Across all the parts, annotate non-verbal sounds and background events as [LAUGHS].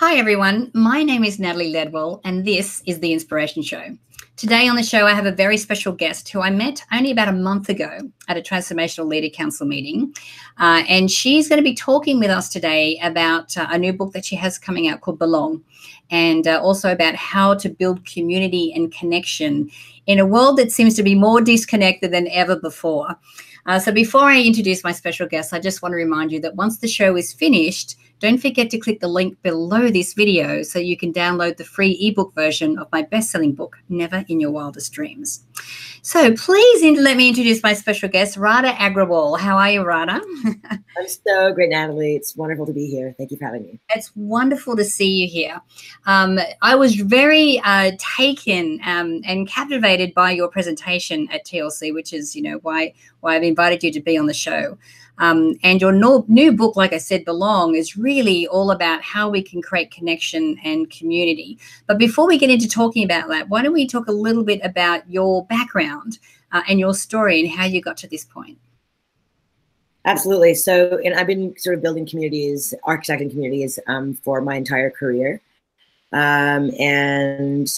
Hi, everyone. My name is Natalie Ledwell, and this is The Inspiration Show. Today on the show, I have a very special guest who I met only about a month ago at a Transformational Leader Council meeting. Uh, and she's going to be talking with us today about uh, a new book that she has coming out called Belong, and uh, also about how to build community and connection in a world that seems to be more disconnected than ever before. Uh, so, before I introduce my special guest, I just want to remind you that once the show is finished, don't forget to click the link below this video so you can download the free ebook version of my best-selling book, Never in Your Wildest Dreams. So please let me introduce my special guest, Radha Agrawal. How are you, Radha? [LAUGHS] I'm so great, Natalie. It's wonderful to be here. Thank you for having me. It's wonderful to see you here. Um, I was very uh, taken um, and captivated by your presentation at TLC, which is, you know, why why I've invited you to be on the show. Um, and your no, new book, like I said, Belong, is really all about how we can create connection and community. But before we get into talking about that, why don't we talk a little bit about your background uh, and your story and how you got to this point? Absolutely. So, and I've been sort of building communities, architecting communities um, for my entire career. Um, and,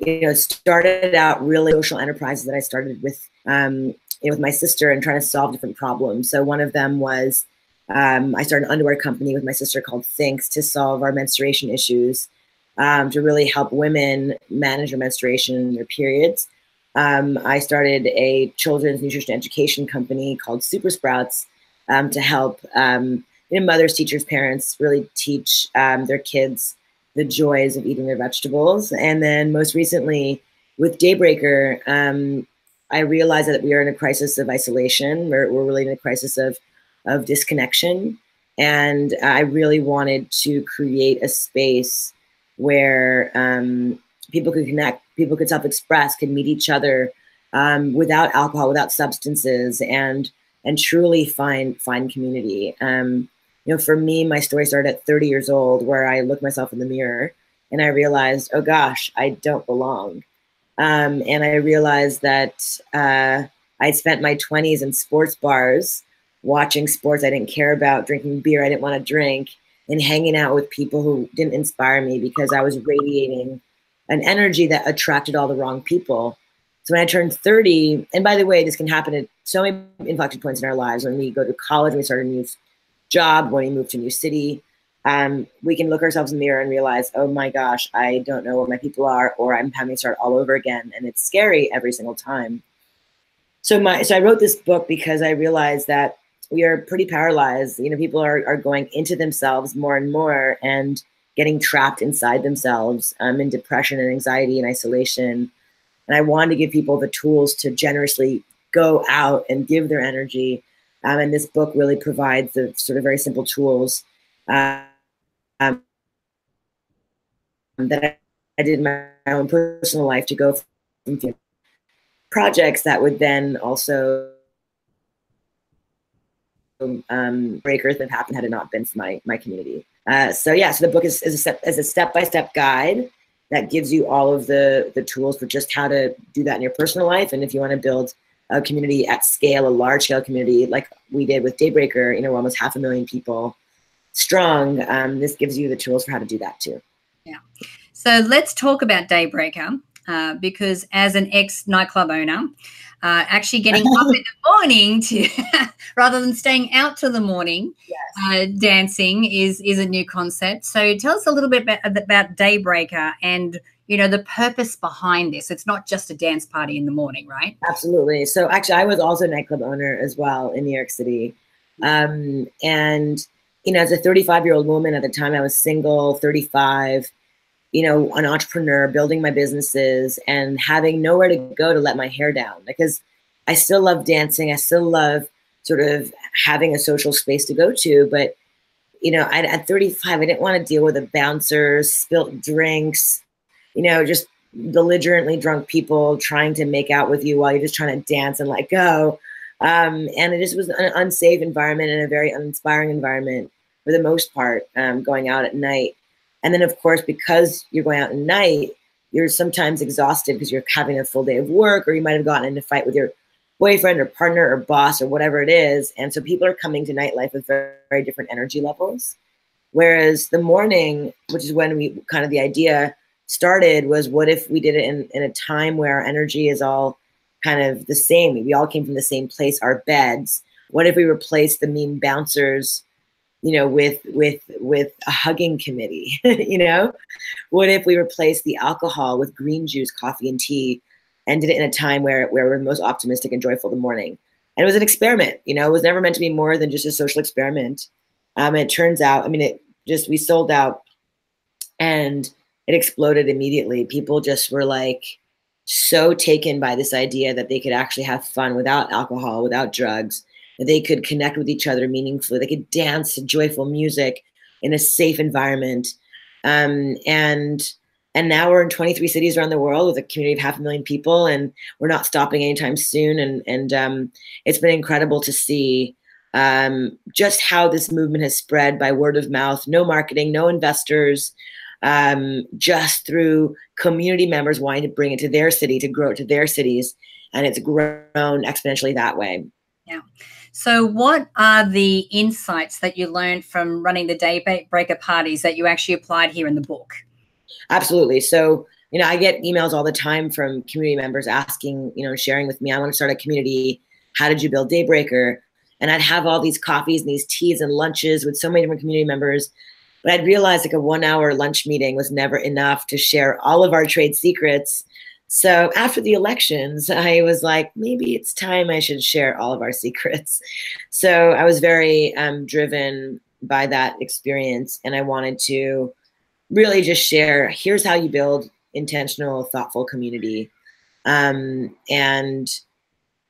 you know, started out really social enterprises that I started with um, you know, with my sister and trying to solve different problems. So one of them was um, I started an underwear company with my sister called Thinx to solve our menstruation issues, um, to really help women manage their menstruation and their periods. Um, I started a children's nutrition education company called Super Sprouts um, to help um, you know, mothers, teachers, parents really teach um, their kids the joys of eating their vegetables. And then most recently with Daybreaker, I realize that we are in a crisis of isolation. We're, we're really in a crisis of, of disconnection. And I really wanted to create a space where um, people could connect, people could self express, could meet each other um, without alcohol, without substances, and and truly find find community. Um, you know, for me, my story started at 30 years old, where I looked myself in the mirror and I realized, oh gosh, I don't belong. Um, and I realized that uh, I'd spent my 20s in sports bars watching sports I didn't care about, drinking beer I didn't want to drink, and hanging out with people who didn't inspire me because I was radiating an energy that attracted all the wrong people. So when I turned 30, and by the way, this can happen at so many inflection points in our lives when we go to college, when we start a new job, when we move to a new city, um, we can look ourselves in the mirror and realize, oh my gosh, I don't know what my people are, or I'm having to start all over again. And it's scary every single time. So my so I wrote this book because I realized that we are pretty paralyzed. You know, people are, are going into themselves more and more and getting trapped inside themselves um, in depression and anxiety and isolation. And I wanted to give people the tools to generously go out and give their energy. Um, and this book really provides the sort of very simple tools um, that I, did my own personal life to go from projects that would then also um, breakers that happened had it not been for my my community. Uh, so yeah, so the book is, is a step is a step by step guide that gives you all of the the tools for just how to do that in your personal life, and if you want to build a community at scale, a large scale community like we did with Daybreaker, you know, almost half a million people strong, um, this gives you the tools for how to do that too. Yeah. So let's talk about Daybreaker uh, because as an ex nightclub owner, uh, actually getting up in the morning to [LAUGHS] rather than staying out till the morning yes. uh, dancing is is a new concept. So tell us a little bit about, about Daybreaker and you know the purpose behind this. It's not just a dance party in the morning, right? Absolutely. So actually, I was also a nightclub owner as well in New York City, um, and you know, as a 35 year old woman at the time, I was single, 35, you know, an entrepreneur, building my businesses and having nowhere to go to let my hair down because I still love dancing. I still love sort of having a social space to go to. But, you know, I, at 35, I didn't want to deal with the bouncers, spilt drinks, you know, just belligerently drunk people trying to make out with you while you're just trying to dance and let go. Um, and it just was an unsafe environment and a very uninspiring environment for the most part, um, going out at night. And then, of course, because you're going out at night, you're sometimes exhausted because you're having a full day of work, or you might have gotten in a fight with your boyfriend or partner or boss or whatever it is. And so people are coming to nightlife with very, very different energy levels. Whereas the morning, which is when we kind of the idea started, was what if we did it in, in a time where our energy is all kind of the same? We all came from the same place, our beds. What if we replaced the mean bouncers, you know, with with with a hugging committee? [LAUGHS] you know, what if we replaced the alcohol with green juice, coffee, and tea, and did it in a time where where we're most optimistic and joyful the morning? And it was an experiment. You know, it was never meant to be more than just a social experiment. Um, and it turns out, I mean, it just we sold out, and it exploded immediately. People just were like so taken by this idea that they could actually have fun without alcohol, without drugs, they could connect with each other meaningfully, they could dance to joyful music in a safe environment. Um, and and now we're in 23 cities around the world with a community of half a million people, and we're not stopping anytime soon. And and um, it's been incredible to see um, just how this movement has spread by word of mouth, no marketing, no investors, um, just through community members wanting to bring it to their city, to grow it to their cities. And it's grown exponentially that way. Yeah. So, what are the insights that you learned from running the daybreaker parties that you actually applied here in the book? Absolutely. So, you know, I get emails all the time from community members asking, you know, sharing with me, I want to start a community. How did you build Daybreaker? And I'd have all these coffees and these teas and lunches with so many different community members but I'd realized like a one hour lunch meeting was never enough to share all of our trade secrets. So after the elections, I was like, maybe it's time I should share all of our secrets. [LAUGHS] So I was very um, driven by that experience. And I wanted to really just share here's how you build intentional, thoughtful community. Um, and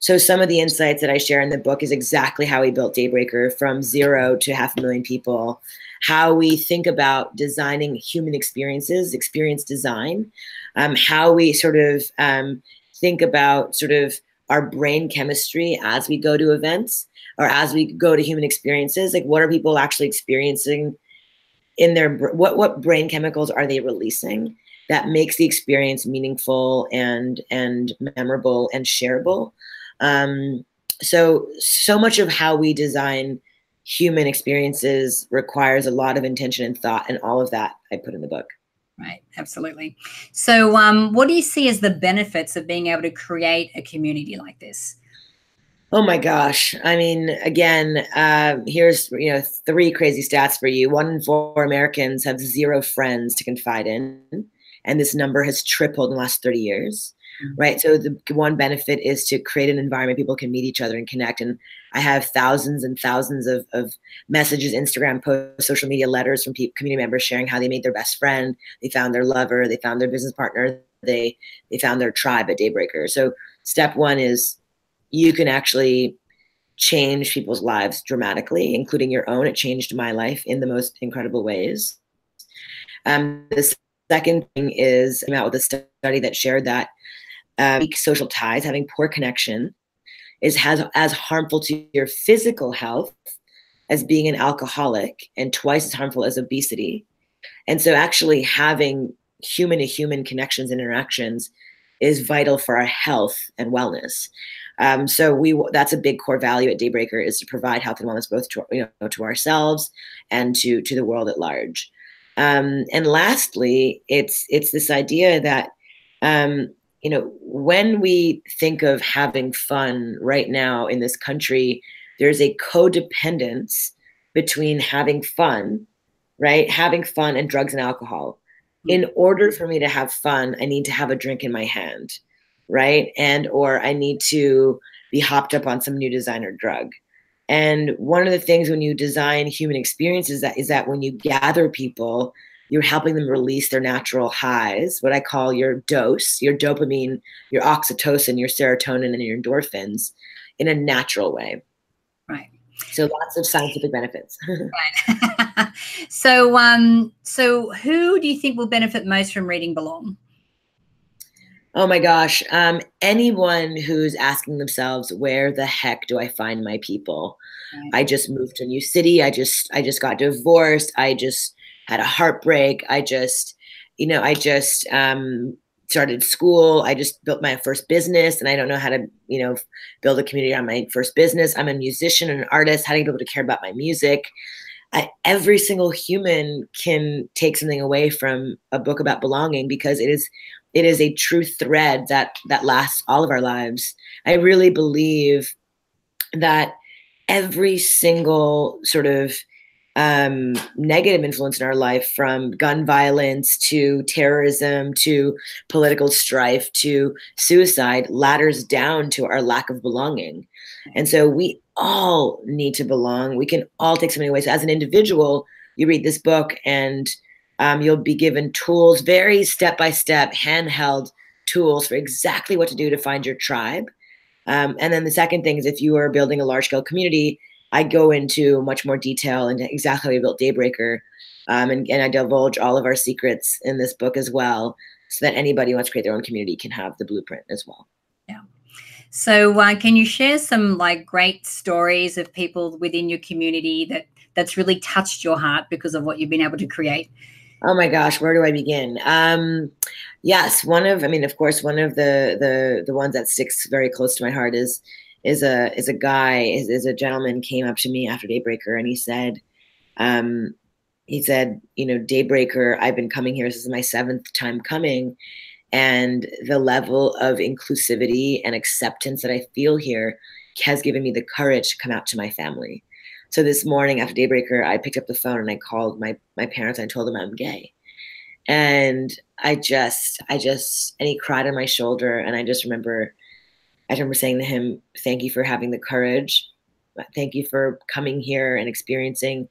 so some of the insights that I share in the book is exactly how we built Daybreaker from zero to half a million people how we think about designing human experiences, experience design, um, how we sort of um, think about sort of our brain chemistry as we go to events or as we go to human experiences. Like, what are people actually experiencing in their what what brain chemicals are they releasing that makes the experience meaningful and and memorable and shareable? Um, so so much of how we design human experiences requires a lot of intention and thought and all of that i put in the book. Right absolutely. So um, what do you see as the benefits of being able to create a community like this? Oh my gosh. I mean again uh, here's you know three crazy stats for you. One in four americans have zero friends to confide in and this number has tripled in the last 30 years. Right? So the one benefit is to create an environment people can meet each other and connect. And I have thousands and thousands of, of messages, Instagram posts, social media letters from people, community members sharing how they made their best friend, they found their lover, they found their business partner, they they found their tribe at Daybreaker. So step one is you can actually change people's lives dramatically, including your own. It changed my life in the most incredible ways. Um, the second thing is I'm out with a study that shared that um, social ties, having poor connection, is has as harmful to your physical health as being an alcoholic, and twice as harmful as obesity. And so, actually, having human to human connections and interactions is vital for our health and wellness. Um, so we that's a big core value at Daybreaker is to provide health and wellness both to you know to ourselves and to to the world at large. Um, and lastly, it's it's this idea that um, you know, when we think of having fun right now in this country, there's a codependence between having fun, right? Having fun and drugs and alcohol. Hmm. In order for me to have fun, I need to have a drink in my hand, right? And or I need to be hopped up on some new designer drug. And one of the things when you design human experiences that is that when you gather people you're helping them release their natural highs, what I call your dose, your dopamine, your oxytocin, your serotonin, and your endorphins in a natural way. Right. So lots of scientific benefits. [LAUGHS] right. [LAUGHS] so um so who do you think will benefit most from reading Belong? Oh my gosh. Um, anyone who's asking themselves, where the heck do I find my people? Right. I just moved to a new city. I just I just got divorced. I just had a heartbreak. I just, you know, I just um, started school. I just built my first business and I don't know how to, you know, build a community on my first business. I'm a musician and an artist. How do you be able to care about my music? I, every single human can take something away from a book about belonging because it is it is a true thread that that lasts all of our lives. I really believe that every single sort of um, negative influence in our life from gun violence to terrorism to political strife to suicide ladders down to our lack of belonging. And so we all need to belong. We can all take so many ways. As an individual, you read this book and um, you'll be given tools, very step by step, handheld tools for exactly what to do to find your tribe. Um, and then the second thing is if you are building a large scale community, I go into much more detail into exactly how we built Daybreaker. Um, and, and I divulge all of our secrets in this book as well, so that anybody who wants to create their own community can have the blueprint as well. Yeah. So, uh, can you share some like great stories of people within your community that that's really touched your heart because of what you've been able to create? Oh my gosh, where do I begin? Um, yes, one of, I mean, of course, one of the the the ones that sticks very close to my heart is is a is a guy is, is a gentleman came up to me after Daybreaker and he said, um, he said, you know, Daybreaker, I've been coming here. This is my seventh time coming, and the level of inclusivity and acceptance that I feel here has given me the courage to come out to my family. So this morning after Daybreaker, I picked up the phone and I called my my parents. And I told them I'm gay, and I just I just and he cried on my shoulder, and I just remember I remember saying to him, Thank you for having the courage. Thank you for coming here and experiencing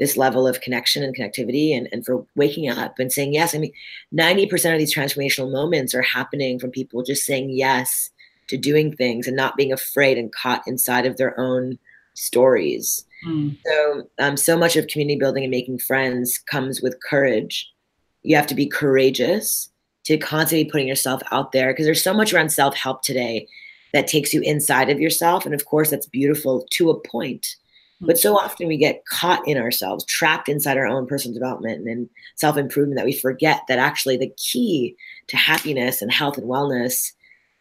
this level of connection and connectivity and, and for waking up and saying yes. I mean, 90% of these transformational moments are happening from people just saying yes to doing things and not being afraid and caught inside of their own stories. Mm. So, um, so much of community building and making friends comes with courage. You have to be courageous to constantly putting yourself out there because there's so much around self help today that takes you inside of yourself. And of course, that's beautiful to a point. But so often we get caught in ourselves, trapped inside our own personal development and self improvement that we forget that actually the key to happiness and health and wellness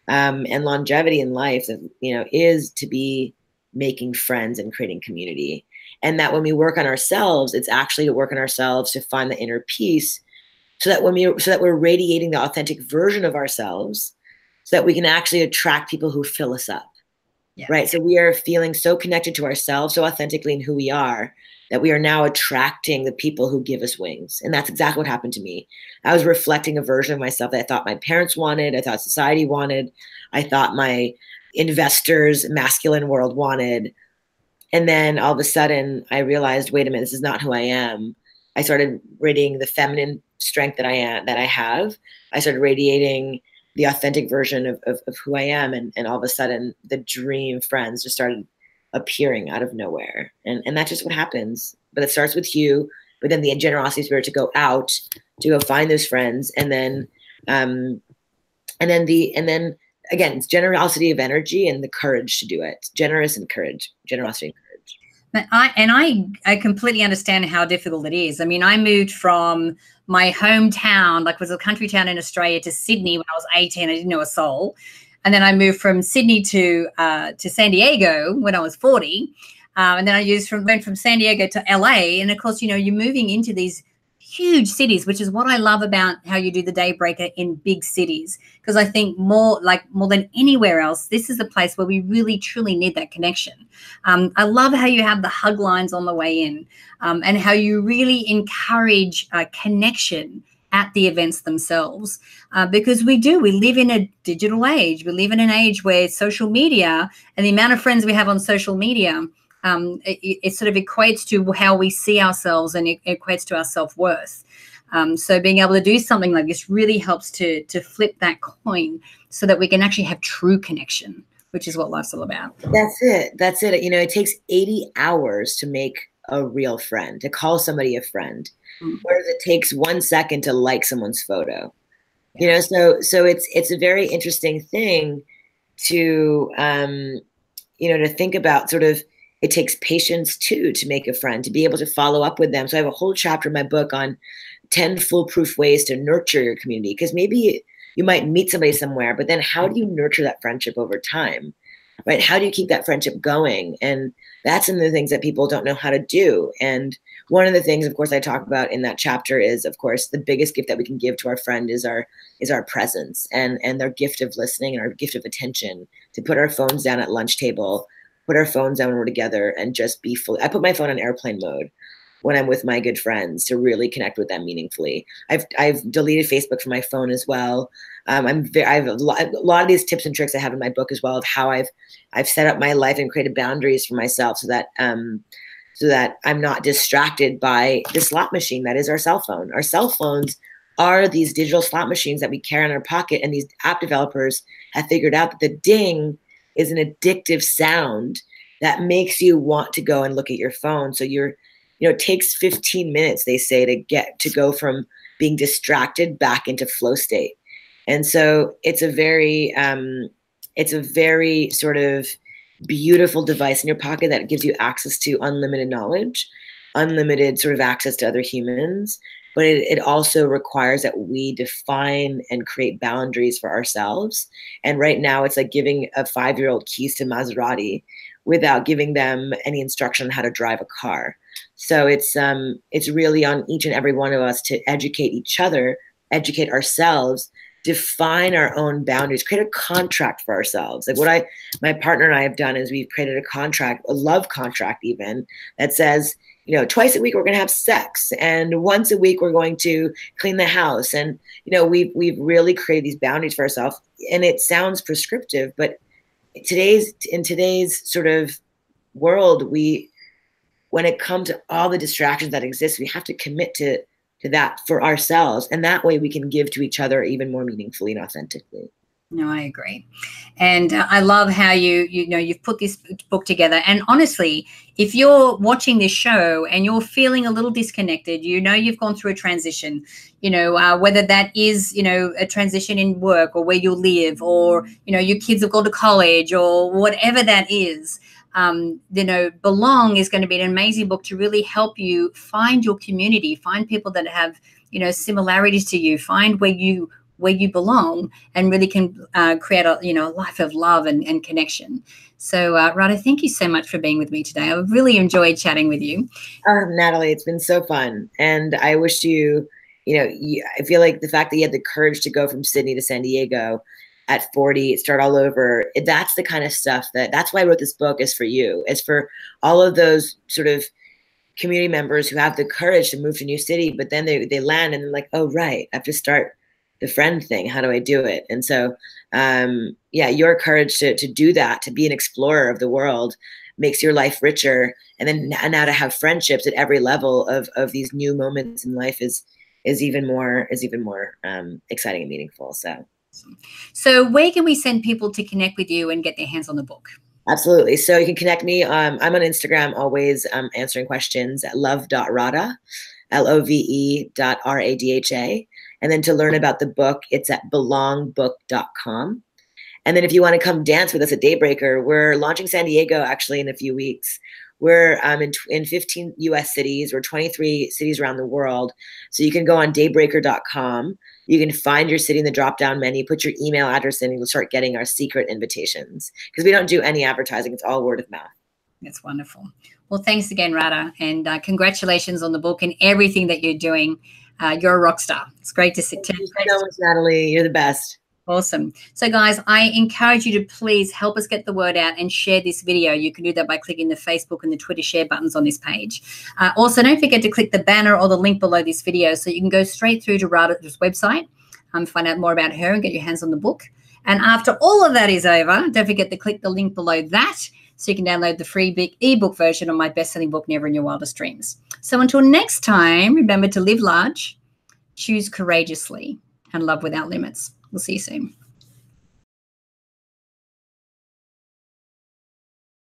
um, and longevity in life, you know, is to be making friends and creating community. And that when we work on ourselves, it's actually to work on ourselves to find the inner peace, so that when we so that we're radiating the authentic version of ourselves so that we can actually attract people who fill us up. Yeah. Right. So we are feeling so connected to ourselves, so authentically in who we are, that we are now attracting the people who give us wings. And that's exactly what happened to me. I was reflecting a version of myself that I thought my parents wanted, I thought society wanted, I thought my investors, masculine world wanted. And then all of a sudden I realized, wait a minute, this is not who I am. I started radiating the feminine strength that I am that I have. I started radiating the authentic version of, of, of who I am. And, and all of a sudden, the dream friends just started appearing out of nowhere. And, and that's just what happens. But it starts with you, but then the generosity spirit to go out, to go find those friends. And then, um, and then the, and then again, it's generosity of energy and the courage to do it. Generous and courage, generosity and courage. But I and I I completely understand how difficult it is. I mean, I moved from my hometown, like was a country town in Australia, to Sydney when I was 18. I didn't know a soul, and then I moved from Sydney to uh, to San Diego when I was 40, um, and then I used from went from San Diego to LA. And of course, you know, you're moving into these huge cities, which is what I love about how you do the Daybreaker in big cities. Because I think more like more than anywhere else, this is a place where we really truly need that connection. Um, I love how you have the hug lines on the way in um, and how you really encourage uh, connection at the events themselves uh, because we do we live in a digital age we live in an age where social media and the amount of friends we have on social media um, it, it, sort of equates to how we see ourselves and it equates to our self-worth. Um, so being able to do something like this really helps to to flip that coin so that we can actually have true connection which is what life's all about. That's it. That's it. You know it takes 80 hours to make a real friend to call somebody a friend mm-hmm. whereas it takes one second to like someone's photo. Yeah. you know so so it's it's a very interesting thing to um you know to think about sort of it takes patience too to make a friend, to be able to follow up with them. So I have a whole chapter in my book on 10 foolproof ways to nurture your community because maybe you might meet somebody somewhere, but then how do you nurture that friendship over time? Right? How do you keep that friendship going? And that's some of the things that people don't know how to do. And one of the things, of course, I talk about in that chapter is, of course, the biggest gift that we can give to our friend is our is our presence and and their gift of listening and our gift of attention. To put our phones down at lunch table, put our phones down when we're together, and just be fully. I put my phone on airplane mode when I'm with my good friends to really connect with them meaningfully. I've I've deleted Facebook from my phone as well. Um, I'm very, I have a lot, a lot of these tips and tricks I have in my book as well of how I've I've set up my life and created boundaries for myself so that um, so that I'm not distracted by the slot machine that is our cell phone. Our cell phones are these digital slot machines that we carry in our pocket, and these app developers have figured out that the ding is an addictive sound that makes you want to go and look at your phone. So you're, you know, it takes 15 minutes, they say, to get to go from being distracted back into flow state. And so it's a very, um, it's a very sort of beautiful device in your pocket that gives you access to unlimited knowledge, unlimited sort of access to other humans. But it, it also requires that we define and create boundaries for ourselves. And right now, it's like giving a five year old keys to Maserati without giving them any instruction on how to drive a car. So it's um, it's really on each and every one of us to educate each other, educate ourselves define our own boundaries, create a contract for ourselves. Like what I, my partner and I have done is we've created a contract, a love contract even, that says, you know, twice a week we're going to have sex, and once a week we're going to clean the house, and you know, we've we've really created these boundaries for ourselves. And it sounds prescriptive, but today's in today's sort of world, we, when it comes to all the distractions that exist, we have to commit to to that for ourselves and that way we can give to each other even more meaningfully and authentically no i agree. And uh, i love how you you know you've put this book together. And honestly if you're watching this show and you're feeling a little disconnected you know you've gone through a transition you know uh, whether that is you know a transition in work or where you live or you know your kids have gone to college or whatever that is um, you know, Belong is going to be an amazing book to really help you find your community, find people that have, you know, similarities to you, find where you where you belong, and really can uh, create a you know life of love and, and connection. So, uh, Radha, thank you so much for being with me today. I really enjoyed chatting with you. Uh, Natalie, it's been so fun, and I wish you, you know, you, I feel like the fact that you had the courage to go from Sydney to San Diego at 40 start all over that's the kind of stuff that that's why i wrote this book is for you is for all of those sort of community members who have the courage to move to a new city but then they, they land and they're like oh right i have to start the friend thing how do i do it and so um, yeah your courage to, to do that to be an explorer of the world makes your life richer and then now to have friendships at every level of, of these new moments in life is is even more is even more um, exciting and meaningful so so, where can we send people to connect with you and get their hands on the book? Absolutely. So you can connect me. Um, I'm on Instagram, always um, answering questions at love.radha, L O V E dot R A D H A. And then to learn about the book, it's at belongbook.com. And then if you want to come dance with us at Daybreaker, we're launching San Diego actually in a few weeks. We're um, in, in 15 US cities, we're 23 cities around the world. So you can go on daybreaker.com you can find your city in the drop down menu, put your email address in, and you'll start getting our secret invitations because we don't do any advertising, it's all word of mouth. That's wonderful. Well, thanks again, Radha, and uh, congratulations on the book and everything that you're doing. Uh, you're a rock star. It's great to sit. Thank you so much, Natalie. You're the best. Awesome. So, guys, I encourage you to please help us get the word out and share this video. You can do that by clicking the Facebook and the Twitter share buttons on this page. Uh, also, don't forget to click the banner or the link below this video so you can go straight through to Radha's website, um, find out more about her, and get your hands on the book. And after all of that is over, don't forget to click the link below that so you can download the free big ebook version of my best-selling book, Never in Your Wildest Dreams. So until next time, remember to live large, choose courageously, and love without limits. We'll see you soon.